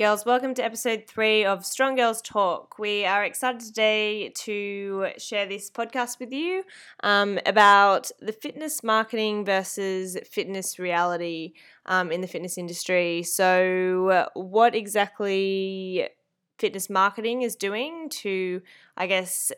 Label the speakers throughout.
Speaker 1: Girls, welcome to episode three of Strong Girls Talk. We are excited today to share this podcast with you um, about the fitness marketing versus fitness reality um, in the fitness industry. So, what exactly fitness marketing is doing to, I guess,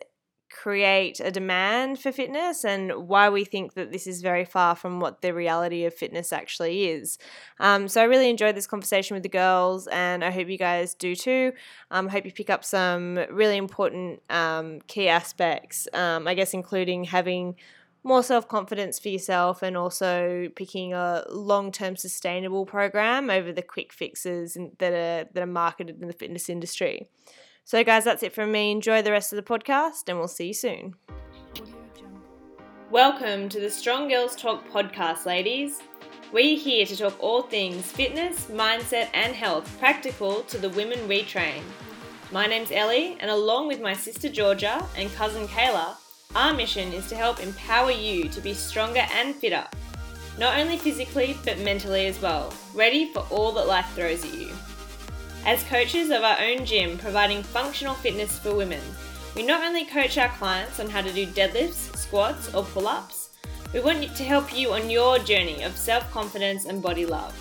Speaker 1: create a demand for fitness and why we think that this is very far from what the reality of fitness actually is. Um, so I really enjoyed this conversation with the girls, and I hope you guys do too. Um, I hope you pick up some really important um, key aspects, um, I guess, including having more self confidence for yourself and also picking a long term sustainable program over the quick fixes that are, that are marketed in the fitness industry. So, guys, that's it from me. Enjoy the rest of the podcast, and we'll see you soon. Welcome to the Strong Girls Talk podcast, ladies. We're here to talk all things fitness, mindset, and health practical to the women we train. My name's Ellie, and along with my sister Georgia and cousin Kayla, our mission is to help empower you to be stronger and fitter, not only physically but mentally as well, ready for all that life throws at you. As coaches of our own gym providing functional fitness for women, we not only coach our clients on how to do deadlifts, squats, or pull ups, we want to help you on your journey of self confidence and body love.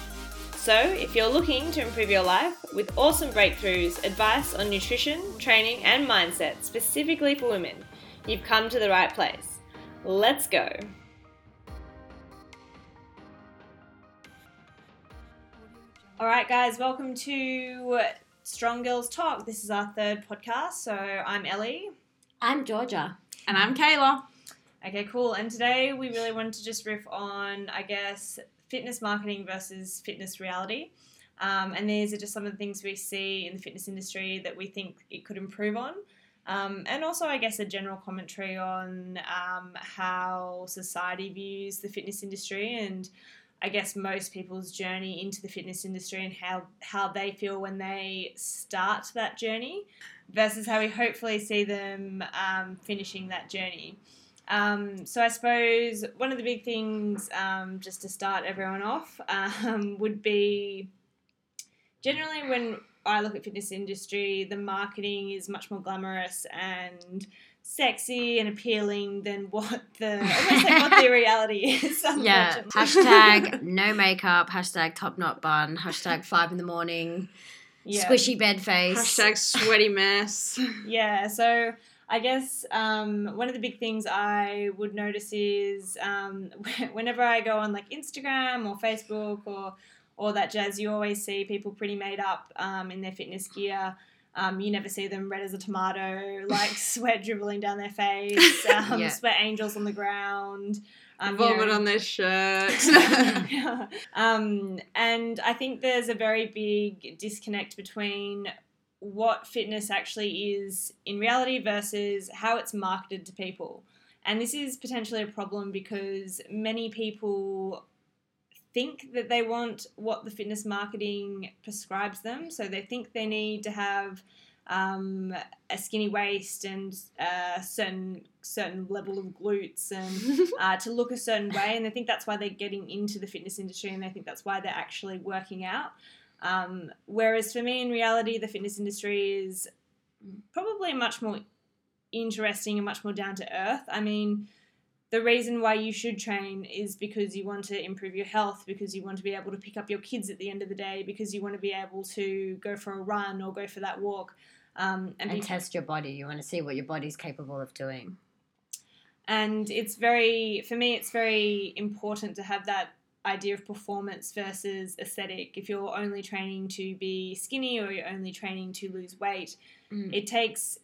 Speaker 1: So, if you're looking to improve your life with awesome breakthroughs, advice on nutrition, training, and mindset specifically for women, you've come to the right place. Let's go! All right, guys, welcome to Strong Girls Talk. This is our third podcast. So I'm Ellie.
Speaker 2: I'm Georgia.
Speaker 3: And I'm Kayla.
Speaker 1: Okay, cool. And today we really wanted to just riff on, I guess, fitness marketing versus fitness reality. Um, and these are just some of the things we see in the fitness industry that we think it could improve on. Um, and also, I guess, a general commentary on um, how society views the fitness industry and I guess most people's journey into the fitness industry and how how they feel when they start that journey versus how we hopefully see them um, finishing that journey. Um, so I suppose one of the big things, um, just to start everyone off, um, would be generally when I look at fitness industry, the marketing is much more glamorous and sexy and appealing than what the almost like what the reality is.
Speaker 2: Yeah. Hashtag no makeup. Hashtag top knot bun. Hashtag five in the morning. Yeah. Squishy bed face.
Speaker 3: Hashtag sweaty mess.
Speaker 1: yeah. So I guess um, one of the big things I would notice is um, whenever I go on like Instagram or Facebook or or that jazz, you always see people pretty made up um, in their fitness gear. Um, you never see them red as a tomato, like sweat dribbling down their face, um, yeah. sweat angels on the ground.
Speaker 3: Um, Vomit on their shirt.
Speaker 1: um, and I think there's a very big disconnect between what fitness actually is in reality versus how it's marketed to people. And this is potentially a problem because many people think that they want what the fitness marketing prescribes them. So they think they need to have um, a skinny waist and a certain certain level of glutes and uh, to look a certain way, and they think that's why they're getting into the fitness industry, and they think that's why they're actually working out. Um, whereas for me, in reality, the fitness industry is probably much more interesting and much more down to earth. I mean the reason why you should train is because you want to improve your health, because you want to be able to pick up your kids at the end of the day, because you want to be able to go for a run or go for that walk.
Speaker 2: Um, and, and test your body. You want to see what your body's capable of doing.
Speaker 1: And it's very, for me, it's very important to have that idea of performance versus aesthetic. If you're only training to be skinny or you're only training to lose weight, mm. it takes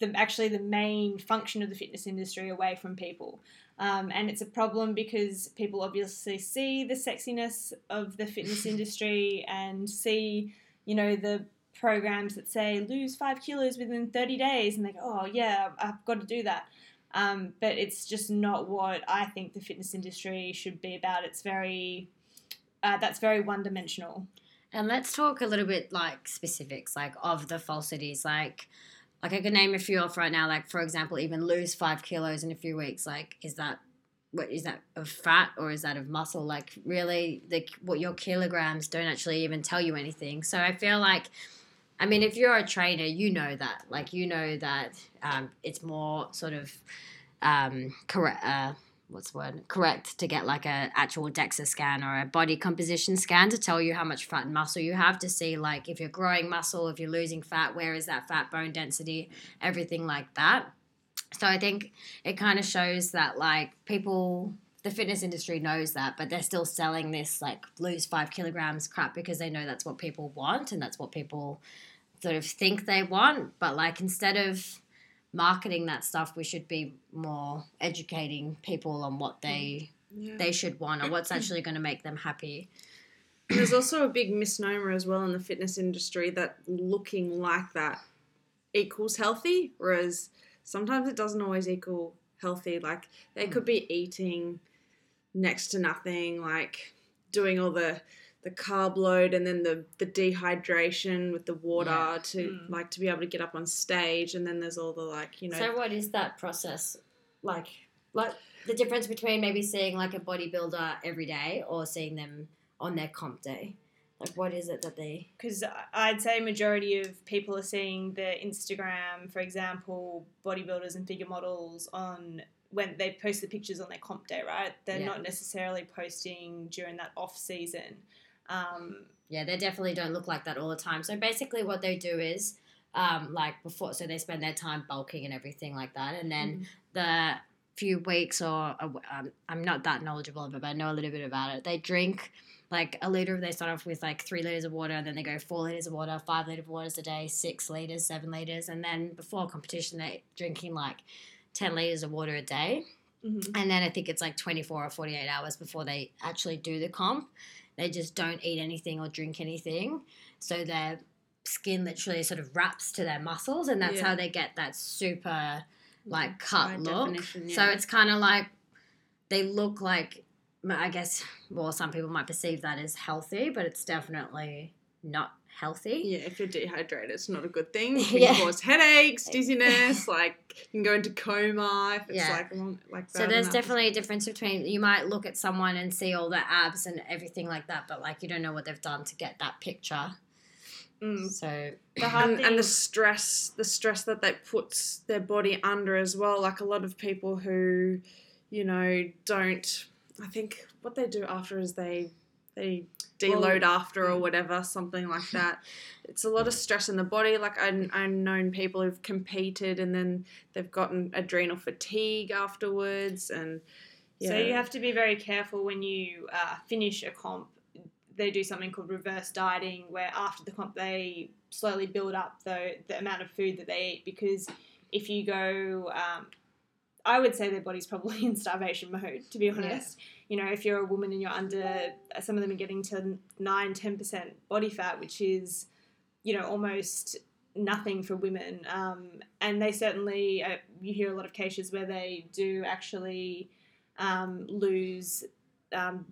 Speaker 1: the actually the main function of the fitness industry away from people. Um, and it's a problem because people obviously see the sexiness of the fitness industry and see, you know, the programs that say lose five kilos within 30 days, and they go, oh, yeah, I've got to do that. Um, but it's just not what I think the fitness industry should be about. It's very, uh, that's very one dimensional.
Speaker 2: And let's talk a little bit like specifics, like of the falsities. Like, like I could name a few off right now. Like for example, even lose five kilos in a few weeks. Like, is that what is that of fat or is that of muscle? Like really, the what your kilograms don't actually even tell you anything. So I feel like. I mean, if you're a trainer, you know that. Like, you know that um, it's more sort of um, correct. Uh, what's the word? Correct to get like a actual DEXA scan or a body composition scan to tell you how much fat and muscle you have to see like if you're growing muscle, if you're losing fat, where is that fat bone density, everything like that. So I think it kind of shows that like people the fitness industry knows that, but they're still selling this like lose five kilograms crap because they know that's what people want and that's what people sort of think they want. But like instead of marketing that stuff, we should be more educating people on what hmm. they
Speaker 3: Yeah.
Speaker 2: they should want or what's actually going to make them happy.
Speaker 3: There's also a big misnomer as well in the fitness industry that looking like that equals healthy, whereas sometimes it doesn't always equal healthy. Like they could hmm. be eating next to nothing, like doing all the the carb load and then the the dehydration with the water
Speaker 2: Yeah.
Speaker 3: to
Speaker 1: Mm.
Speaker 3: like to be able to get up on stage and then there's all the like you know
Speaker 2: So what is that process like? Like the difference between maybe seeing like a bodybuilder every day or seeing them on their comp day? Like what is it that they?
Speaker 1: because I'd say majority of people are seeing the Instagram, for example, bodybuilders and figure models on when they post the pictures on their comp day, right? They're
Speaker 2: Yeah.
Speaker 1: not necessarily posting during that off season. Um,
Speaker 2: Yeah, they definitely don't look like that all the time. So basically, what they do is, um, like before, so they spend their time bulking and everything like that, and then the few weeks or um, I'm not that knowledgeable of it, but I know a little bit about it. They drink like a liter. They start off with like three liters of water, and then they go four liters of water, five liters of waters a day, six liters, seven liters, and then before competition, they're drinking like ten liters of water a day.
Speaker 1: mhm.
Speaker 2: And then I think it's like 24 or 48 hours before they actually do the comp. They just don't eat anything or drink anything. So their skin literally sort of wraps to their muscles, and that's
Speaker 3: Yeah.
Speaker 2: how they get that super like cut look.
Speaker 3: definition,
Speaker 2: So it's kind of like they look like, I guess, well, some people might perceive that as healthy, but it's definitely not healthy.
Speaker 3: Yeah, if you're dehydrated, it's not a good thing. It can
Speaker 2: Yeah.
Speaker 3: cause headaches, dizziness, like you can go into coma if it's
Speaker 2: Yeah.
Speaker 3: like long, like
Speaker 2: So there's definitely a difference between you might look at someone and see all the abs and everything like that, but like you don't know what they've done to get that picture.
Speaker 1: Mm.
Speaker 2: So
Speaker 1: The hard
Speaker 3: and, and the stress, the stress that that puts their body under as well. Like a lot of people who, you know, don't. I think what they do after is they they deload after or
Speaker 1: mm.
Speaker 3: whatever, something like that. It's a lot of stress in the body. Like I, I've known people who've competed and then they've gotten adrenal fatigue afterwards, and
Speaker 1: So you have to be very careful when you uh, finish a comp. They do something called reverse dieting, where after the comp they slowly build up the the amount of food that they eat. Because if you go, um, I would say their body's probably in starvation mode. To be honest, you know, if you're a woman and you're under, some of them are getting to nine, ten percent body fat, which is, you know, almost nothing for women. Um, and they certainly, uh, you hear a lot of cases where they do actually um, lose um,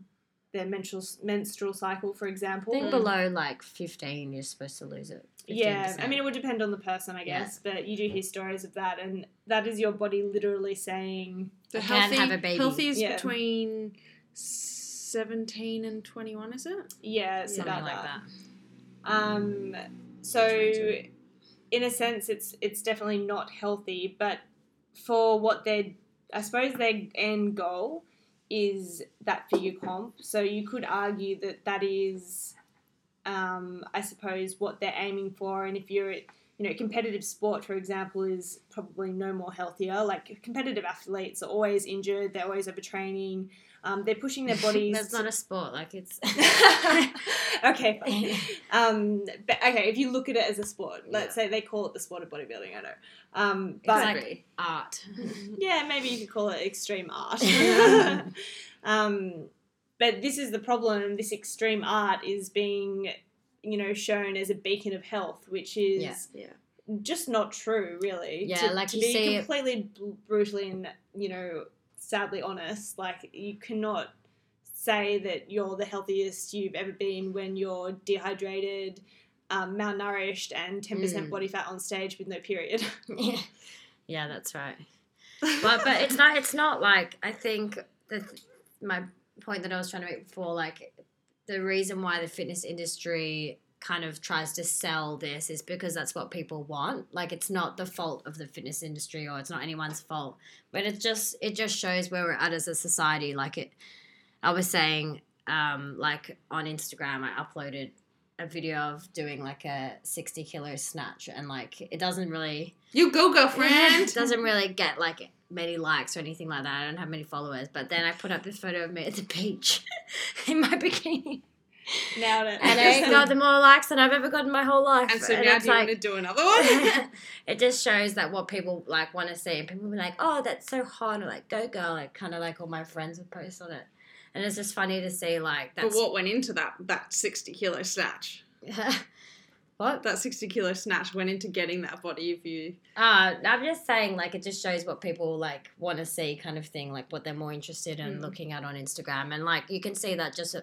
Speaker 1: their menstrual menstrual cycle, for
Speaker 2: I
Speaker 1: example.
Speaker 2: think below like 15, you're supposed to lose it. 15%.
Speaker 1: Yeah, I mean, it would depend on the person, I
Speaker 2: Yeah.
Speaker 1: guess, but you do hear stories of that, and that is your body literally saying,
Speaker 3: The
Speaker 2: I can't
Speaker 3: healthy,
Speaker 2: have a baby.
Speaker 3: healthy is
Speaker 1: Yeah.
Speaker 3: between seventeen and twenty one, is it?
Speaker 1: yeah, it's
Speaker 2: something
Speaker 1: about
Speaker 2: like
Speaker 1: that.
Speaker 2: that.
Speaker 1: Um, so, in a sense, it's it's definitely not healthy. But for what their, I suppose their end goal is that figure comp. So you could argue that that is, um, I suppose, what they're aiming for. And if you're, you know, competitive sport, for example, is probably no more healthier. Like competitive athletes are always injured. They're always overtraining. Um, they're pushing their bodies.
Speaker 2: That's not a sport. Like it's.
Speaker 1: okay, fine. Um, but okay, if you look at it as a sport, let's say they call it the sport of bodybuilding. I know, um, but
Speaker 2: like art.
Speaker 1: yeah, maybe you could call it extreme art. um, but this is the problem. This extreme art is being, you know, shown as a beacon of health, which is
Speaker 2: Yeah.
Speaker 3: Yeah.
Speaker 1: just not true, really.
Speaker 2: Yeah,
Speaker 1: to,
Speaker 2: like
Speaker 1: to
Speaker 2: you
Speaker 1: be
Speaker 2: it-
Speaker 1: completely br- brutally and you know sadly honest, like you cannot say that you're the healthiest you've ever been when you're dehydrated, um, malnourished, and ten percent
Speaker 2: Mm.
Speaker 1: body fat on stage with no period.
Speaker 2: yeah. yeah, that's right. But but it's not it's not like I think the my point that I was trying to make before, like the reason why the fitness industry kind of tries to sell this is because that's what people want. Like it's not the fault of the fitness industry or it's not anyone's fault, but it just it just shows where we're at as a society. Like it, I was saying, um, like on Instagram, I uploaded a video of doing like a 60 kilo snatch and like it doesn't really
Speaker 3: You go, girlfriend.
Speaker 2: doesn't really get like many likes or anything like that. I don't have many followers, but then I put up this photo of me at the beach in my bikini,
Speaker 1: Nailed it.
Speaker 2: and I got the more likes than I've ever got in my whole life.
Speaker 3: and so now
Speaker 2: it's
Speaker 3: do you
Speaker 2: like,
Speaker 3: want to do another one?
Speaker 2: it just shows that what people like want to see, and people be like, "Oh, that's so hot," or like, "Go girl," like kind of like all my friends would post on it, and it's just funny to see like
Speaker 3: but what went into that that sixty kilo snatch?
Speaker 2: what
Speaker 3: That sixty kilo snatch went into getting that body of you.
Speaker 2: Uh, I'm just saying, like, it just shows what people like want to see, kind of thing, like what they're more interested in
Speaker 3: Mm.
Speaker 2: looking at on Instagram, and like you can see that just uh,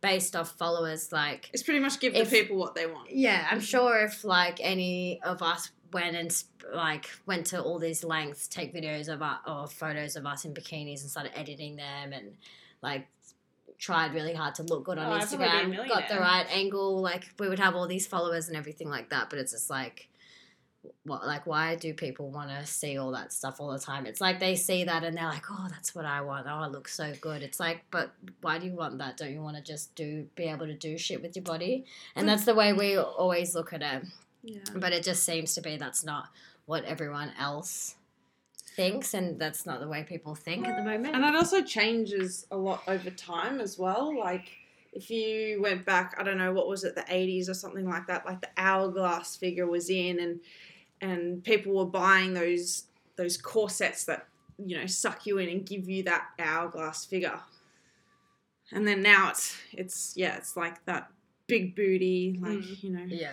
Speaker 2: based off followers. Like,
Speaker 3: It's pretty much give
Speaker 2: If-
Speaker 3: the people what they want.
Speaker 2: yeah, I'm sure if like any of us went and like went to all these lengths, take videos of our, or photos of us in bikinis and started editing them, and like tried really hard to look good on
Speaker 1: Oh, I'd probably be a
Speaker 2: Instagram, got the right angle, like we would have all these followers and everything like that. But it's just like, what, like, why do people want to see all that stuff all the time? It's like they see that and they're like, oh, that's what I want. Oh, I look so good. It's like, but why do you want that? Don't you want to just do, be able to do shit with your body? And that's the way we always look at it.
Speaker 3: Yeah.
Speaker 2: But it just seems to be that's not what everyone else thinks, and that's not the way people think at the moment.
Speaker 3: And it also changes a lot over time as well. Like if you went back, I don't know, what was it, the eighties or something like that, like the hourglass figure was in and and people were buying those those corsets that, you know, suck you in and give you that hourglass figure. And then now it's it's yeah, it's like that big booty, like,
Speaker 1: Mm.
Speaker 3: you know.
Speaker 2: yeah.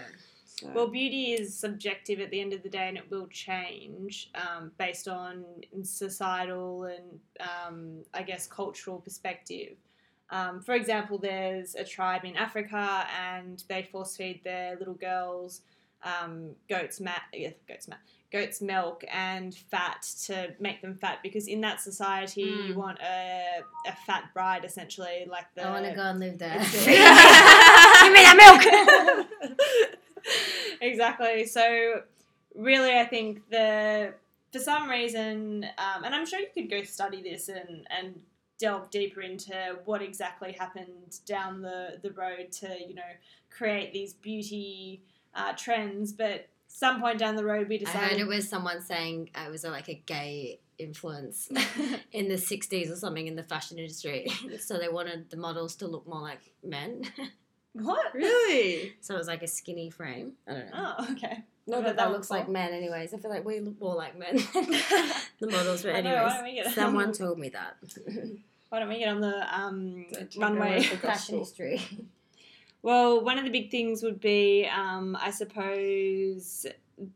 Speaker 3: So.
Speaker 1: Well, beauty is subjective at the end of the day, and it will change um, based on societal and, um, I guess, cultural perspective. Um, for example, there's a tribe in Africa, and they force feed their little girls um, goats mat, yeah, goats mat, goats milk and fat to make them fat because in that society you
Speaker 3: Mm.
Speaker 1: want a, a fat bride essentially, like the.
Speaker 2: I want to go and live there. Give me that milk.
Speaker 1: exactly. So, really, I think the for some reason, um, and I'm sure you could go study this and and delve deeper into what exactly happened down the the road to you know create these beauty uh, trends, but some point down the road we
Speaker 2: I
Speaker 1: decided
Speaker 2: heard it was someone saying uh, it was a, like a gay influence in the 60s or something in the fashion industry. so they wanted the models to look more like men.
Speaker 1: What
Speaker 3: really?
Speaker 2: so it was like a skinny frame. I don't know.
Speaker 1: Oh, okay.
Speaker 2: Not that that looks like men, anyways. I feel like we look more like men. the models, but
Speaker 1: know,
Speaker 2: anyways,
Speaker 1: get-
Speaker 2: someone told me that.
Speaker 1: Why don't we get on the um, runway?
Speaker 2: Fashion history.
Speaker 1: Well, one of the big things would be, um, I suppose,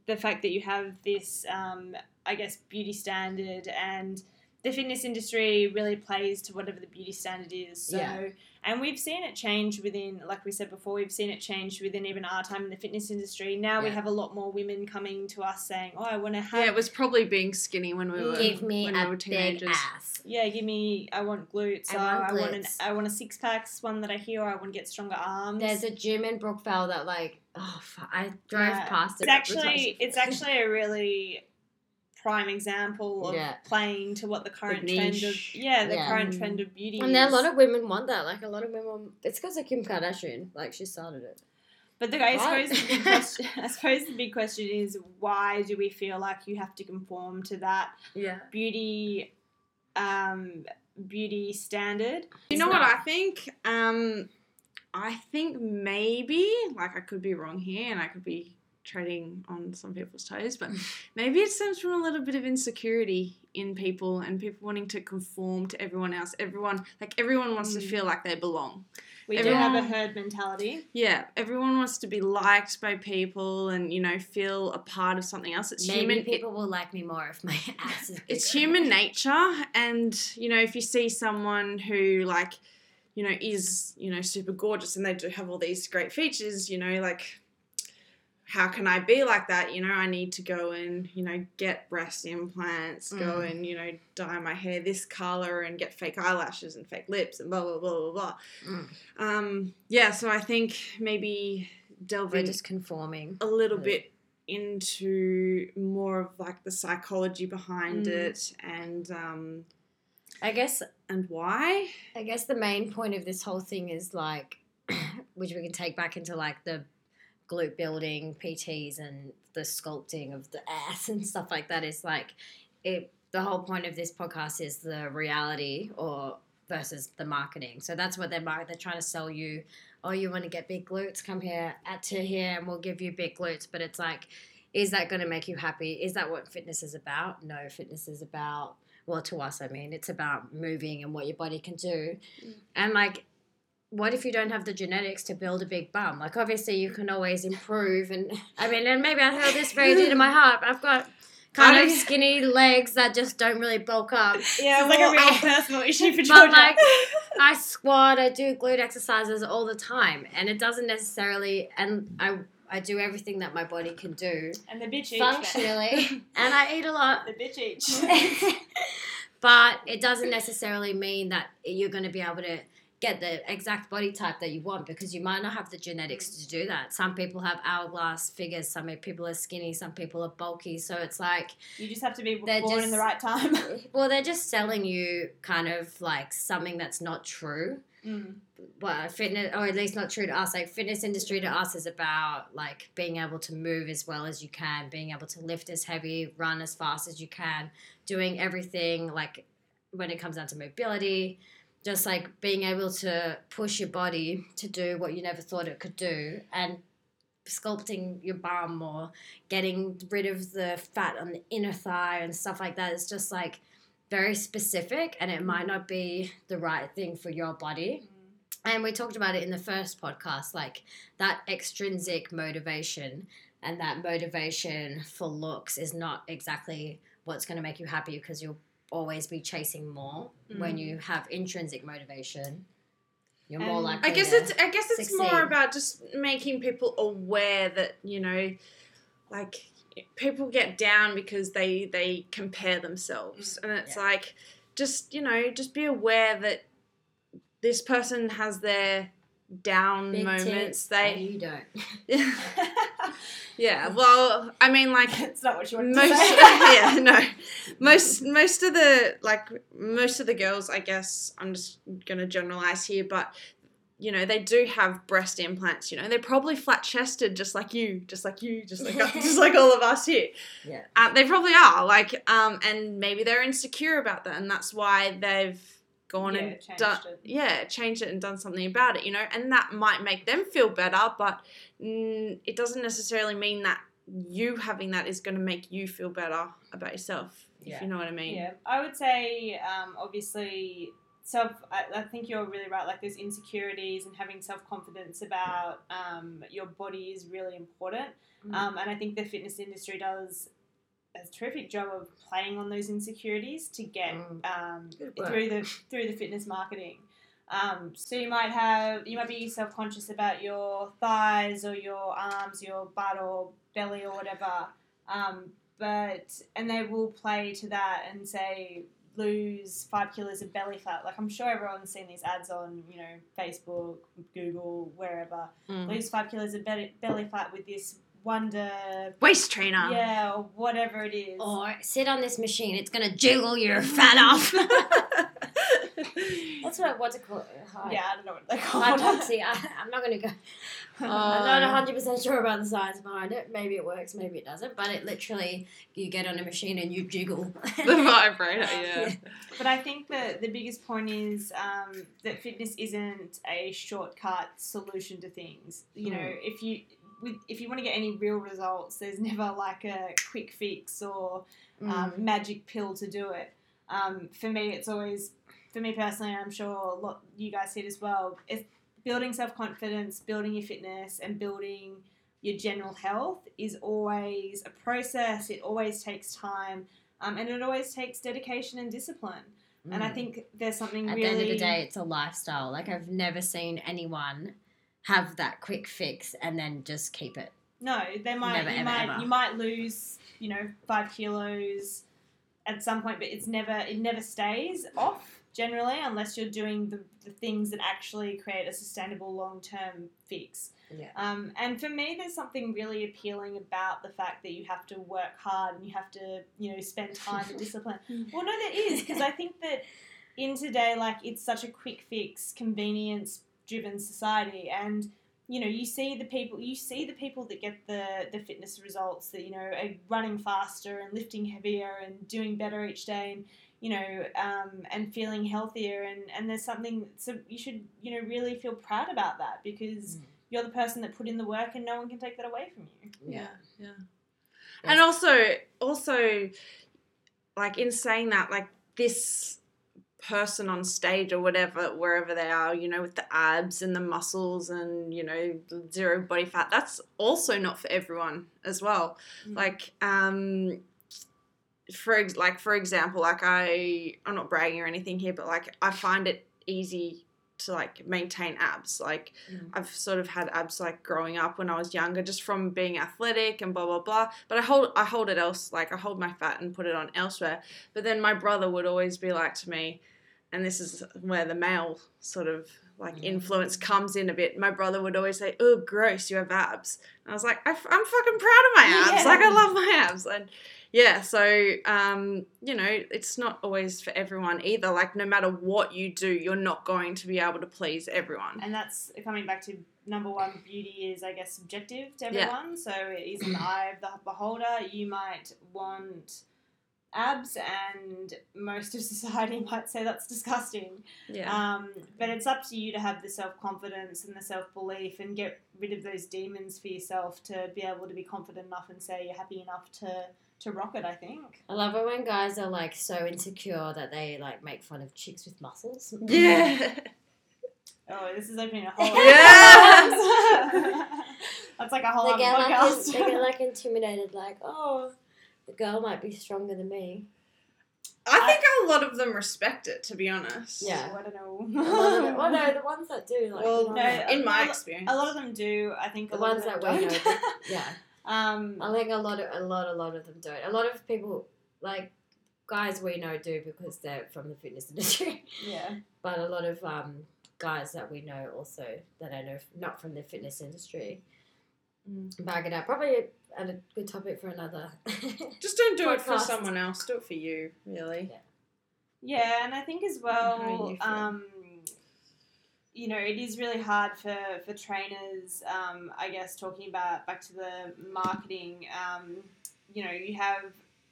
Speaker 1: the fact that you have this, um, I guess, beauty standard, and the fitness industry really plays to whatever the beauty standard is. So,
Speaker 2: Yeah.
Speaker 1: and we've seen it change within, like we said before, we've seen it change within even our time in the fitness industry. Now we have a lot more women coming to us saying, "Oh, I want to have."
Speaker 3: Yeah, it was probably being skinny when we were
Speaker 2: Give me
Speaker 3: when
Speaker 2: a
Speaker 3: we were
Speaker 2: big ass.
Speaker 1: Yeah, give me. I want glutes.
Speaker 2: I
Speaker 1: or
Speaker 2: want
Speaker 1: I want an.
Speaker 2: glutes.
Speaker 1: I want a six packs. One that I hear. I want to get stronger arms.
Speaker 2: There's a gym in Brookvale that like oh fuck, I drove
Speaker 1: Yeah.
Speaker 2: past it.
Speaker 1: It's actually it's actually a really prime example of
Speaker 2: Yeah.
Speaker 1: playing to what the current trend of yeah the
Speaker 2: Yeah.
Speaker 1: current
Speaker 3: Mm.
Speaker 1: trend of beauty
Speaker 2: and there are a lot of women want that. Like a lot of women, it's because of Kim Kardashian. Like she started it.
Speaker 1: but the, I
Speaker 2: Right.
Speaker 1: suppose the big question I suppose the big question is why do we feel like you have to conform to that
Speaker 2: Yeah.
Speaker 1: beauty um beauty standard
Speaker 3: You know what. I think? Um, I think maybe, like I could be wrong here, and I could be treading on some people's toes, but maybe it stems from a little bit of insecurity in people and people wanting to conform to everyone else. Everyone, like everyone, wants to
Speaker 1: Mm.
Speaker 3: feel like they belong.
Speaker 1: we do have a herd mentality
Speaker 3: Yeah, everyone wants to be liked by people and you know feel a part of something else. It's
Speaker 2: Maybe
Speaker 3: human.
Speaker 2: people will like me more if my ass is. Bigger.
Speaker 3: it's human nature and you know if you see someone who like you know is you know super gorgeous and they do have all these great features you know like how can I be like that? You know, I need to go and, you know, get breast implants, go
Speaker 2: Mm.
Speaker 3: and, you know, dye my hair this color and get fake eyelashes and fake lips and blah, blah, blah, blah, blah.
Speaker 2: Mm.
Speaker 3: Um, yeah, so I think maybe
Speaker 2: We're
Speaker 3: delving
Speaker 2: just conforming.
Speaker 3: a little
Speaker 2: Yeah.
Speaker 3: bit into more of like the psychology behind
Speaker 1: Mm.
Speaker 3: it and um
Speaker 2: I guess
Speaker 3: and why
Speaker 2: I guess the main point of this whole thing is like, which we can take back into like the glute building, PTs, and the sculpting of the ass and stuff like that. Is like, it. The whole point of this podcast is the reality or versus the marketing. So that's what they're mar- they're trying to sell you. Oh, you want to get big glutes? Come here, at to here, and we'll give you big glutes. But it's like, is that going to make you happy? Is that what fitness is about? No, fitness is about well to us i mean it's about moving and what your body can do
Speaker 3: Mm.
Speaker 2: and like what if you don't have the genetics to build a big bum? Like obviously you can always improve and i mean and maybe i held this very dear to my heart i've got kind of skinny legs that just don't really bulk up.
Speaker 1: Yeah, it's like a real
Speaker 2: I-
Speaker 1: personal issue for
Speaker 2: but like i squat i do glute exercises all the time and it doesn't necessarily and i i do everything that my body can do
Speaker 1: and the bitch
Speaker 2: functionally and i eat a lot.
Speaker 1: The bitch each.
Speaker 2: but it doesn't necessarily mean that you're going to be able to get the exact body type that you want because you might not have the genetics to do that. Some people have hourglass figures, some people are skinny, some people are bulky. So it's like,
Speaker 1: you just have to be born in the right time.
Speaker 2: well, they're just selling you kind of like something that's not true.
Speaker 1: Mm.
Speaker 2: Well, fitness, or at least not true to us. Like fitness industry to us is about like being able to move as well as you can, being able to lift as heavy, run as fast as you can, doing everything like when it comes down to mobility, just like being able to push your body to do what you never thought it could do, and sculpting your bum or getting rid of the fat on the inner thigh and stuff like that. It's just like very specific, and it might not be the right thing for your body mm. and we talked about it in the first podcast like that extrinsic motivation and that motivation for looks is not exactly what's going to make you happy because you'll always be chasing more when
Speaker 1: Mm.
Speaker 2: you have intrinsic motivation you're more
Speaker 1: And-
Speaker 2: likely
Speaker 3: I guess it's I guess it's more about just making people aware that you know, like people get down because they they compare themselves, and it's
Speaker 2: Yeah.
Speaker 3: like just you know just be aware that this person has their down
Speaker 2: Big
Speaker 3: moments.
Speaker 2: tits,
Speaker 3: They
Speaker 2: you don't
Speaker 3: yeah. Well, I mean like
Speaker 1: it's not what you want
Speaker 3: most
Speaker 1: to say.
Speaker 3: yeah no most most of the like most of the girls i guess i'm just gonna generalize here but you know they do have breast implants you know they're probably flat chested just like you just like you just like just like all of us here
Speaker 2: Yeah.
Speaker 3: uh, they probably are like um and maybe they're insecure about that and that's why they've gone
Speaker 1: Yeah,
Speaker 3: and done
Speaker 1: it.
Speaker 3: yeah changed it and done something about it you know and that might make them feel better but it doesn't necessarily mean that you having that is going to make you feel better about yourself if
Speaker 2: Yeah.
Speaker 3: you know what i mean
Speaker 1: Yeah, I would say um, obviously self. I, I think you're really right. Like there's insecurities and having self confidence about um, your body is really important.
Speaker 3: Mm.
Speaker 1: Um, and I think the fitness industry does a terrific job of playing on those insecurities to get
Speaker 2: Mm.
Speaker 1: um, through the through the fitness marketing. Um, so you might have you might be self conscious about your thighs or your arms, your butt or belly or whatever. Um, but and they will play to that and say lose five kilos of belly fat. Like I'm sure everyone's seen these ads on you know Facebook, Google, wherever.
Speaker 3: Mm.
Speaker 1: Lose five kilos of belly, belly fat with this wonder,
Speaker 3: waist trainer
Speaker 1: yeah, or whatever it is.
Speaker 2: or sit on this machine it's going to jiggle your fat off that's what what's it called Hi-
Speaker 1: yeah, I don't know what they're called.
Speaker 2: Hypoxia. I, I'm not going to go.
Speaker 3: Oh.
Speaker 2: I'm not 100% sure about the science behind it. Maybe it works, maybe it doesn't. But it literally, you get on a machine and you jiggle.
Speaker 3: the vibrator yeah,
Speaker 2: Yeah.
Speaker 1: But I think that the biggest point is um, that fitness isn't a shortcut solution to things. You know,
Speaker 2: Mm.
Speaker 1: if you with, if you want to get any real results, there's never like a quick fix or um,
Speaker 2: Mm.
Speaker 1: magic pill to do it. Um, for me, it's always for me personally. I'm sure a lot you guys see it as well. It's building self confidence, building your fitness, and building your general health is always a process. It always takes time, um, and it always takes dedication and discipline. And I
Speaker 2: Mm.
Speaker 1: think there's something
Speaker 2: At
Speaker 1: really
Speaker 2: the end of the day, it's a lifestyle. Like, I've never seen anyone have that quick fix and then just keep it.
Speaker 1: No, they might
Speaker 2: Never,
Speaker 1: you
Speaker 2: ever,
Speaker 1: might
Speaker 2: ever.
Speaker 1: you might lose, you know, five kilos at some point, but it's never it never stays off generally unless you're doing the, the things that actually create a sustainable long term fix.
Speaker 2: Yeah.
Speaker 1: Um, and for me, there's something really appealing about the fact that you have to work hard and you have to, you know, spend time and discipline. Well, no, there is because I think that in today, like it's such a quick fix, convenience driven society, and you know, you see the people, you see the people that get the the fitness results that you know are running faster and lifting heavier and doing better each day, and you know, um, and feeling healthier, and and there's something so you should you know really feel proud about that because.
Speaker 2: Mm.
Speaker 1: You're the person that put in the work, and no one can take that away from you.
Speaker 3: Yeah, yeah. And also, also, like in saying that, like this person on stage or whatever, wherever they are, you know, with the abs and the muscles and you know zero body fat, that's also not for everyone as well.
Speaker 1: Mm.
Speaker 3: Like, um, for ex- like for example, like I, I'm not bragging or anything here, but like I find it easy to like maintain abs. Like
Speaker 2: Mm.
Speaker 3: i've sort of had abs like growing up when i was younger just from being athletic and blah blah blah. But i hold i hold it else like i hold my fat and put it on elsewhere. But then my brother would always be like to me and this is where the male sort of like influence comes in a bit my brother would always say oh gross you have abs and i was like I, am fucking proud of my abs
Speaker 1: Yeah.
Speaker 3: like i love my abs and yeah so um you know it's not always for everyone either like no matter what you do you're not going to be able to please everyone
Speaker 1: And that's coming back to number one beauty is, I guess, subjective to
Speaker 3: Yeah.
Speaker 1: everyone. So it is in the eye of the beholder. You might want abs, and most of society might say that's disgusting.
Speaker 3: yeah
Speaker 1: Um, but it's up to you to have the self confidence and the self belief and get rid of those demons for yourself to be able to be confident enough and say you're happy enough to, to rock it, I think.
Speaker 2: I love it when guys are like so insecure that they like make fun of chicks with muscles.
Speaker 3: yeah
Speaker 1: Oh, this is opening a whole
Speaker 3: Yeah.
Speaker 1: That's like a whole
Speaker 2: they
Speaker 1: other
Speaker 2: get like
Speaker 1: podcast.
Speaker 2: they get like intimidated, like oh, the girl might be stronger than me.
Speaker 3: I think a lot of them respect it, to be honest.
Speaker 2: Yeah.
Speaker 1: I don't know.
Speaker 2: A them- well, no, the ones that do, like
Speaker 3: Well,
Speaker 1: No,
Speaker 2: ones-
Speaker 3: in my
Speaker 1: a lo-
Speaker 3: experience.
Speaker 1: A lot of them do. I think
Speaker 2: the
Speaker 1: a lot
Speaker 2: ones
Speaker 1: of them
Speaker 2: that we know,
Speaker 1: don't.
Speaker 2: that- yeah.
Speaker 1: um,
Speaker 2: I think a lot of a lot a lot of them don't. A lot of people like guys we know do because they're from the fitness industry.
Speaker 1: yeah.
Speaker 2: but a lot of um, guys that we know also that I know not from the fitness industry
Speaker 3: Mm.
Speaker 2: bag it up. Probably a, a good topic for another.
Speaker 3: Just don't do it for someone else. Do it for you, really.
Speaker 1: Yeah, yeah and I think as well,
Speaker 3: you
Speaker 1: um, you know, it is really hard for, for trainers, um, I guess, talking about back to the marketing. Um, you know, you have,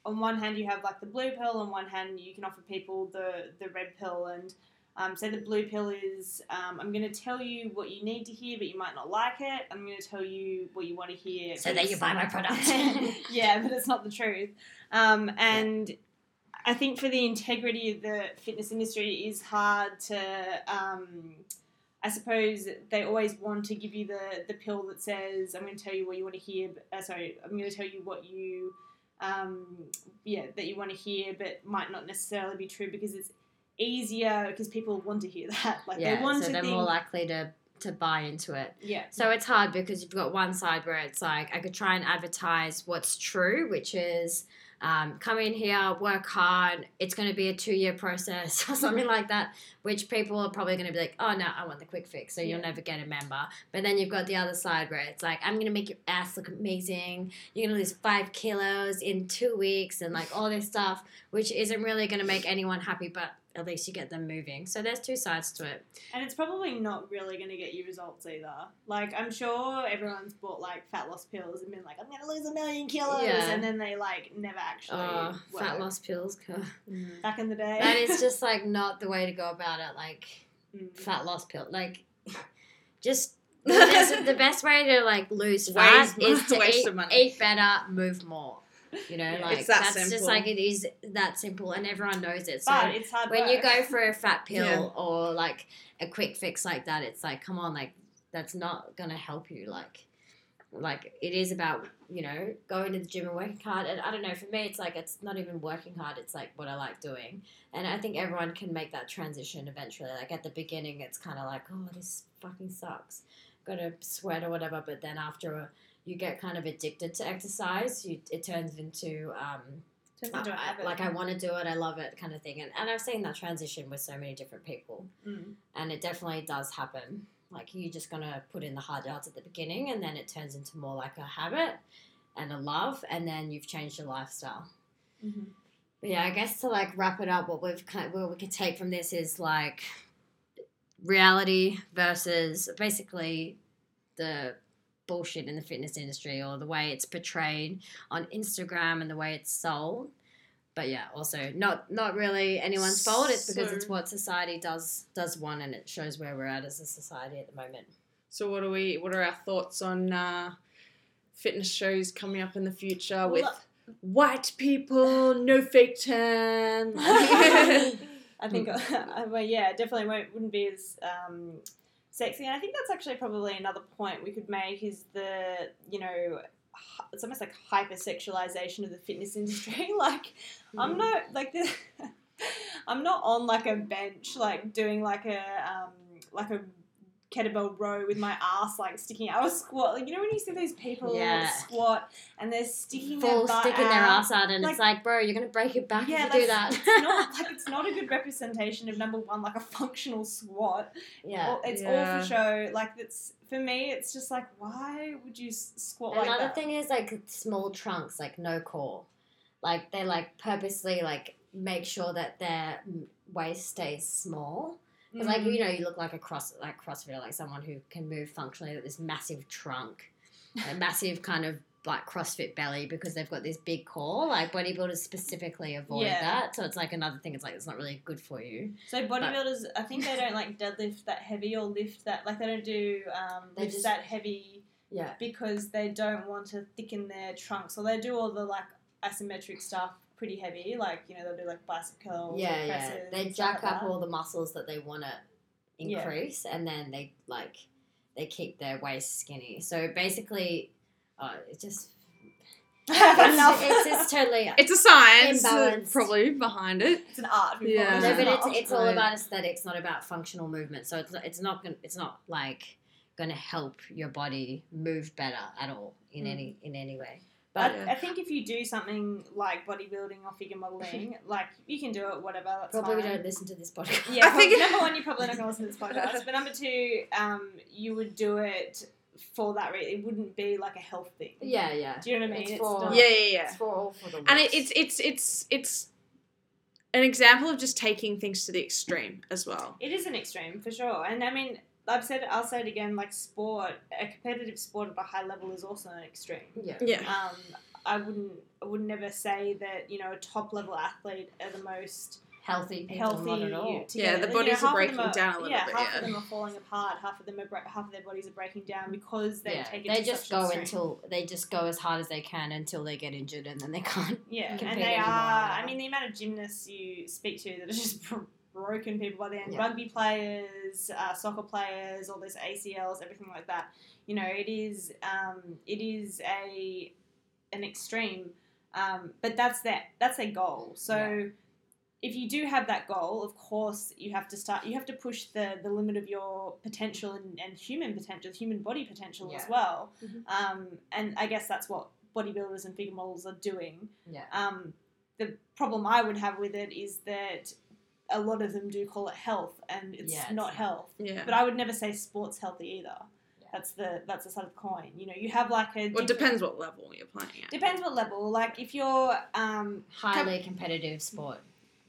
Speaker 1: on one hand, you have like the blue pill, on one hand, you can offer people the, the red pill. And um, say the blue pill is, um, I'm going to tell you what you need to hear, but you might not like it. I'm going to tell you what you want to hear.
Speaker 2: So that you buy my product.
Speaker 1: yeah, but it's not the truth. Um, and I think for the integrity of the fitness industry, it is hard to. Um, I suppose they always want to give you the, the pill that says, "I'm going to tell you what you want to hear." But, uh, sorry, I'm going to tell you what you, um, yeah, that you want to hear, but might not necessarily be true because it's easier because people want to hear that. Like
Speaker 2: yeah,
Speaker 1: they want
Speaker 2: so
Speaker 1: to
Speaker 2: they're
Speaker 1: think,
Speaker 2: more likely to to buy into it.
Speaker 1: yeah,
Speaker 2: So it's hard because you've got one side where it's like I could try and advertise what's true, which is um, come in here, work hard. It's going to be a two year process or something like that, which people are probably going to be like, oh no, I want the quick fix, so you'll never get a member. But then you've got the other side where it's like I'm going to make your ass look amazing. You're going to lose five kilos in two weeks and like all this stuff, which isn't really going to make anyone happy, but at least you get them moving. So there's two sides to it.
Speaker 1: And it's probably not really going to get you results either. Like, I'm sure everyone's bought like fat loss pills and been like, I'm going to lose a million kilos.
Speaker 2: Yeah.
Speaker 1: And then they like never actually.
Speaker 2: Oh, fat
Speaker 1: work.
Speaker 2: loss pills. Mm. Mm.
Speaker 1: Back in the day.
Speaker 2: that is just like not the way to go about it. Like
Speaker 1: Mm.
Speaker 2: fat loss pill. Like just the best, the best way to like lose fat
Speaker 3: Waste-
Speaker 2: is to
Speaker 3: waste
Speaker 2: eat, eat better, move more. You know,
Speaker 1: Yeah.
Speaker 2: like
Speaker 3: that
Speaker 2: that's just like it is that simple, and everyone knows it. So
Speaker 1: But it's hard
Speaker 2: when
Speaker 1: work.
Speaker 2: you go for a fat pill
Speaker 3: Yeah.
Speaker 2: or like a quick fix like that, it's like, come on, like that's not gonna help you. Like, like it is about you know going to the gym and working hard. And I don't know, for me, it's like it's not even working hard. It's like what I like doing, and I think everyone can make that transition eventually. Like at the beginning, it's kind of like, oh, this fucking sucks. Got to sweat or whatever, but then after a you get kind of addicted to exercise. You it turns into um,
Speaker 1: Turns into a
Speaker 2: I- like I want to do it, I love it, kind of thing. And and I've seen that transition with so many different people,
Speaker 1: Mm.
Speaker 2: and it definitely does happen. Like you're just gonna put in the hard yards at the beginning, and then it turns into more like a habit and a love, and then you've changed your lifestyle.
Speaker 1: Mhm.
Speaker 2: But yeah, I guess to like wrap it up, what we've kind what we could take from this is like reality versus basically the bullshit in the fitness industry or the way it's portrayed on Instagram and the way it's sold. But yeah, also not not really anyone's fault. It's because
Speaker 3: So-
Speaker 2: it's what society does does want, and it shows where we're at as a society at the moment.
Speaker 3: So what are we? What are our thoughts on uh, fitness shows coming up in the future
Speaker 1: Well,
Speaker 3: with
Speaker 1: uh,
Speaker 3: white people, no fake tan?
Speaker 1: I think, uh, well, yeah, definitely won't, wouldn't be as um, sexy. And I think that's actually probably another point we could make is the, you know, it's almost like hypersexualization of the fitness industry. like, I'm not like the, I'm not on like a bench like doing like a um, like a kettlebell row with my ass like sticking out. I was squat like you know when you see these people
Speaker 2: Yeah.
Speaker 1: squat and they're sticking
Speaker 2: Full
Speaker 1: their butt
Speaker 2: sticking their
Speaker 1: out.
Speaker 2: ass out, and
Speaker 1: Like-
Speaker 2: it's like, bro, you're gonna break your back
Speaker 1: Yeah,
Speaker 2: if you do that.
Speaker 1: it's not like it's not a good representation of number one, like a functional squat.
Speaker 2: yeah.
Speaker 1: Or- It's all for show. Like it's for me, it's just like why would you s- squat like
Speaker 2: Another
Speaker 1: that?
Speaker 2: thing is like small trunks, like no core. Like they like purposely like make sure that their waist stays small. Because like
Speaker 1: Mm.
Speaker 2: you know you look like a cross like CrossFitter, like someone who can move functionally with this massive trunk, a massive kind of like CrossFit belly because they've got this big core. Like bodybuilders specifically avoid
Speaker 1: Yeah.
Speaker 2: that, so it's like another thing. It's like it's not really good for you.
Speaker 1: So bodybuilders, I think they don't like deadlift that heavy or lift that like they don't do um,
Speaker 2: They
Speaker 1: lifts
Speaker 2: just-
Speaker 1: that heavy
Speaker 2: Yeah.
Speaker 1: because they don't want to thicken their trunks. So they do all the like isometric stuff pretty heavy, like you know they'll do like bicep curls,
Speaker 2: Yeah,
Speaker 1: or
Speaker 2: yeah. They
Speaker 1: and
Speaker 2: jack
Speaker 1: like
Speaker 2: up
Speaker 1: that.
Speaker 2: all the muscles that they want to
Speaker 1: Yeah.
Speaker 2: increase, and then they like they keep their waist skinny. So basically, uh, it just
Speaker 1: Enough.
Speaker 2: it's, it's just totally.
Speaker 3: it's a science uh,
Speaker 2: Imbalanced.
Speaker 3: probably behind it.
Speaker 1: It's an art.
Speaker 3: Yeah.
Speaker 2: No, but it's
Speaker 1: art.
Speaker 2: it's all
Speaker 3: Right.
Speaker 2: about aesthetics, not about functional movement. So it's it's not gonna, it's not like going to help your body move better at all in
Speaker 1: Mm.
Speaker 2: any in any way.
Speaker 1: I,
Speaker 2: But
Speaker 3: Yeah.
Speaker 1: I think if you do something like bodybuilding or figure modeling, like you can do it, whatever. That's
Speaker 2: probably
Speaker 1: fine.
Speaker 2: don't listen to this podcast.
Speaker 1: Yeah,
Speaker 3: I think-
Speaker 1: number one, you're probably not going to listen to this podcast. But number two, um, you would do it for that reason. It wouldn't be like a health thing.
Speaker 2: yeah, yeah.
Speaker 1: Do you know what I mean?
Speaker 2: It's
Speaker 1: It's
Speaker 2: for-
Speaker 1: not-
Speaker 3: Yeah, yeah, yeah.
Speaker 2: It's for all for the.
Speaker 3: And it, it's it's it's it's an example of just taking things to the extreme as well.
Speaker 1: It is an extreme for sure, and I mean, I've said it. I'll say it again. Like sport, a competitive sport at a high level is also an extreme.
Speaker 2: yeah.
Speaker 3: Yeah.
Speaker 1: Um, I wouldn't. I would never say that you know a top level athlete are the most
Speaker 2: Healthy people,
Speaker 1: healthy.
Speaker 2: not at all.
Speaker 1: Together.
Speaker 3: Yeah, the
Speaker 1: You know,
Speaker 3: bodies are breaking
Speaker 1: them
Speaker 3: down a little
Speaker 1: yeah,
Speaker 3: bit,
Speaker 1: half
Speaker 3: yeah.
Speaker 1: of them are falling apart. Half of them are bre- half of their bodies are breaking down because they
Speaker 2: yeah,
Speaker 1: take it.
Speaker 2: they
Speaker 1: to
Speaker 2: just
Speaker 1: such
Speaker 2: go
Speaker 1: extreme.
Speaker 2: until they just go as hard as they can until they get injured and then they can't.
Speaker 1: Yeah,
Speaker 2: compete
Speaker 1: and they
Speaker 2: anymore,
Speaker 1: are. I mean, the amount of gymnasts you speak to that are just bro- broken people by the end.
Speaker 2: Yeah.
Speaker 1: Rugby players, uh, soccer players, all those ACLs, everything like that. You know, it is. Um, it is a an extreme, um, but that's their that's their goal. So.
Speaker 2: Yeah.
Speaker 1: If you do have that goal, of course, you have to start. You have to push the, the limit of your potential and, and human potential, human body potential as
Speaker 2: Yeah.
Speaker 1: well.
Speaker 3: Mhm.
Speaker 1: Um, and I guess that's what bodybuilders and figure models are doing.
Speaker 2: Yeah.
Speaker 1: Um, the problem I would have with it is that a lot of them do call it health, and it's
Speaker 2: Yeah,
Speaker 1: not
Speaker 2: it's-
Speaker 1: health.
Speaker 3: Yeah.
Speaker 1: But I would never say sports healthy either.
Speaker 2: Yeah.
Speaker 1: That's the that's the side of the coin. You know, you have like a
Speaker 3: Well, it depends what level you're playing at.
Speaker 1: depends what level. Like if you're um,
Speaker 2: Highly competitive sport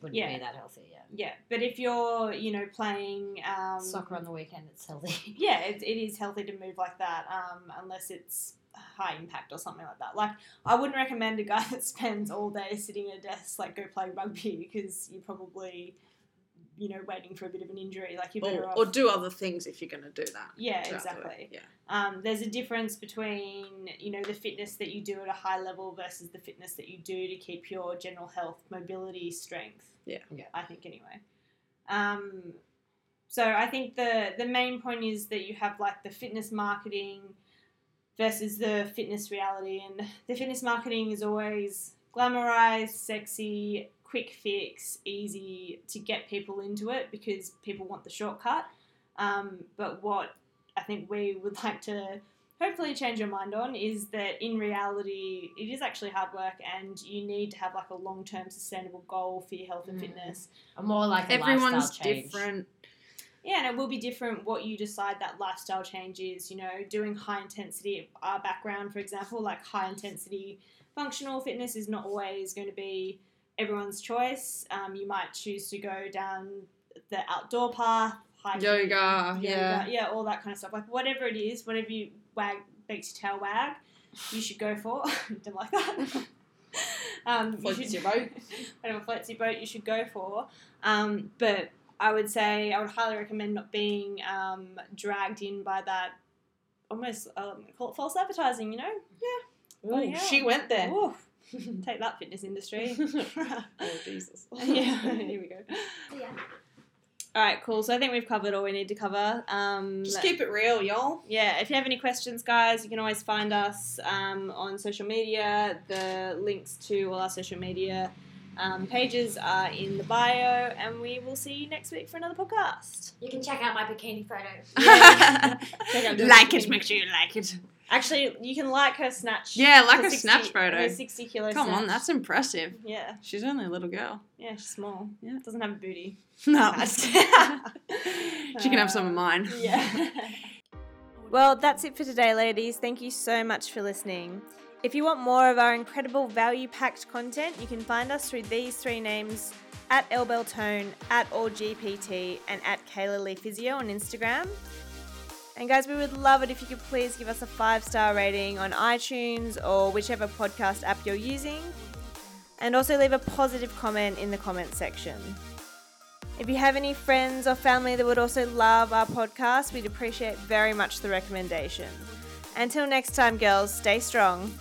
Speaker 2: wouldn't
Speaker 1: Yeah.
Speaker 2: be that healthy. Yeah.
Speaker 1: yeah, but if you're you know playing um,
Speaker 2: Soccer on the weekend, it's healthy.
Speaker 1: yeah, it, it is healthy to move like that, um, unless it's high impact or something like that. Like, I wouldn't recommend a guy that spends all day sitting at a desk like go play rugby because you're probably, you know, waiting for a bit of an injury. Like you're better
Speaker 3: Or,
Speaker 1: off.
Speaker 3: or do other things if you're going to do that.
Speaker 1: yeah,
Speaker 3: to do it.
Speaker 1: exactly.
Speaker 3: Yeah.
Speaker 1: Um, there's a difference between you know the fitness that you do at a high level versus the fitness that you do to keep your general health, mobility, strength.
Speaker 3: Yeah.
Speaker 2: Yeah.
Speaker 1: I think anyway. Um, so I think the the main point is that you have like the fitness marketing versus the fitness reality, and the fitness marketing is always glamorized, sexy, quick fix, easy to get people into it because people want the shortcut. Um, but what I think we would like to hopefully change your mind on is that in reality it is actually hard work and you need to have like a long-term sustainable goal for your health and
Speaker 2: Mm.
Speaker 1: fitness
Speaker 2: Or more like a
Speaker 3: Everyone's
Speaker 2: lifestyle change.
Speaker 3: different.
Speaker 1: Yeah and it will be different what you decide that lifestyle change is you know doing high intensity our background for example like high intensity functional fitness is not always going to be everyone's choice um, you might choose to go down the outdoor path hiking,
Speaker 3: Yoga, yeah.
Speaker 1: yeah all that kind of stuff like whatever it is whatever you wag makes your tail wag you should go for didn't like that um, you should-
Speaker 3: your boat.
Speaker 1: whatever floats your boat you should go for. Um, but I would say I would highly recommend not being um, dragged in by that almost um, call it false advertising. You know, yeah.
Speaker 3: Ooh,
Speaker 1: hell.
Speaker 3: she went there.
Speaker 1: Oof. take that fitness industry.
Speaker 3: oh Jesus.
Speaker 1: yeah, here we go.
Speaker 2: Yeah.
Speaker 1: All right, cool. So I think we've covered all we need to cover. Um,
Speaker 3: Just keep it real, y'all.
Speaker 1: yeah, if you have any questions, guys, you can always find us um, on social media. The links to all our social media um, pages are in the bio, and we will see you next week for another podcast.
Speaker 2: You can check out my bikini photo.
Speaker 1: Check
Speaker 3: like it, make sure you like it.
Speaker 1: Actually, you can like her snatch.
Speaker 3: Yeah, like
Speaker 1: her
Speaker 3: a snatch photo.
Speaker 1: Her 60 kilo
Speaker 3: Come on, that's impressive.
Speaker 1: Yeah,
Speaker 3: She's only a little girl.
Speaker 1: yeah, she's small.
Speaker 3: Yeah.
Speaker 1: Doesn't have a booty.
Speaker 3: No. She can have some of mine.
Speaker 1: Yeah. well, that's it for today, ladies. Thank you so much for listening. If you want more of our incredible value packed content, you can find us through these three names at Elbeltone, at AllGPT, and at Kayla Lee Physio on Instagram. And guys, we would love it if you could please give us a five star rating on iTunes or whichever podcast app you're using. And also leave a positive comment in the comment section. If you have any friends or family that would also love our podcast, we'd appreciate very much the recommendation. Until next time, girls, stay strong.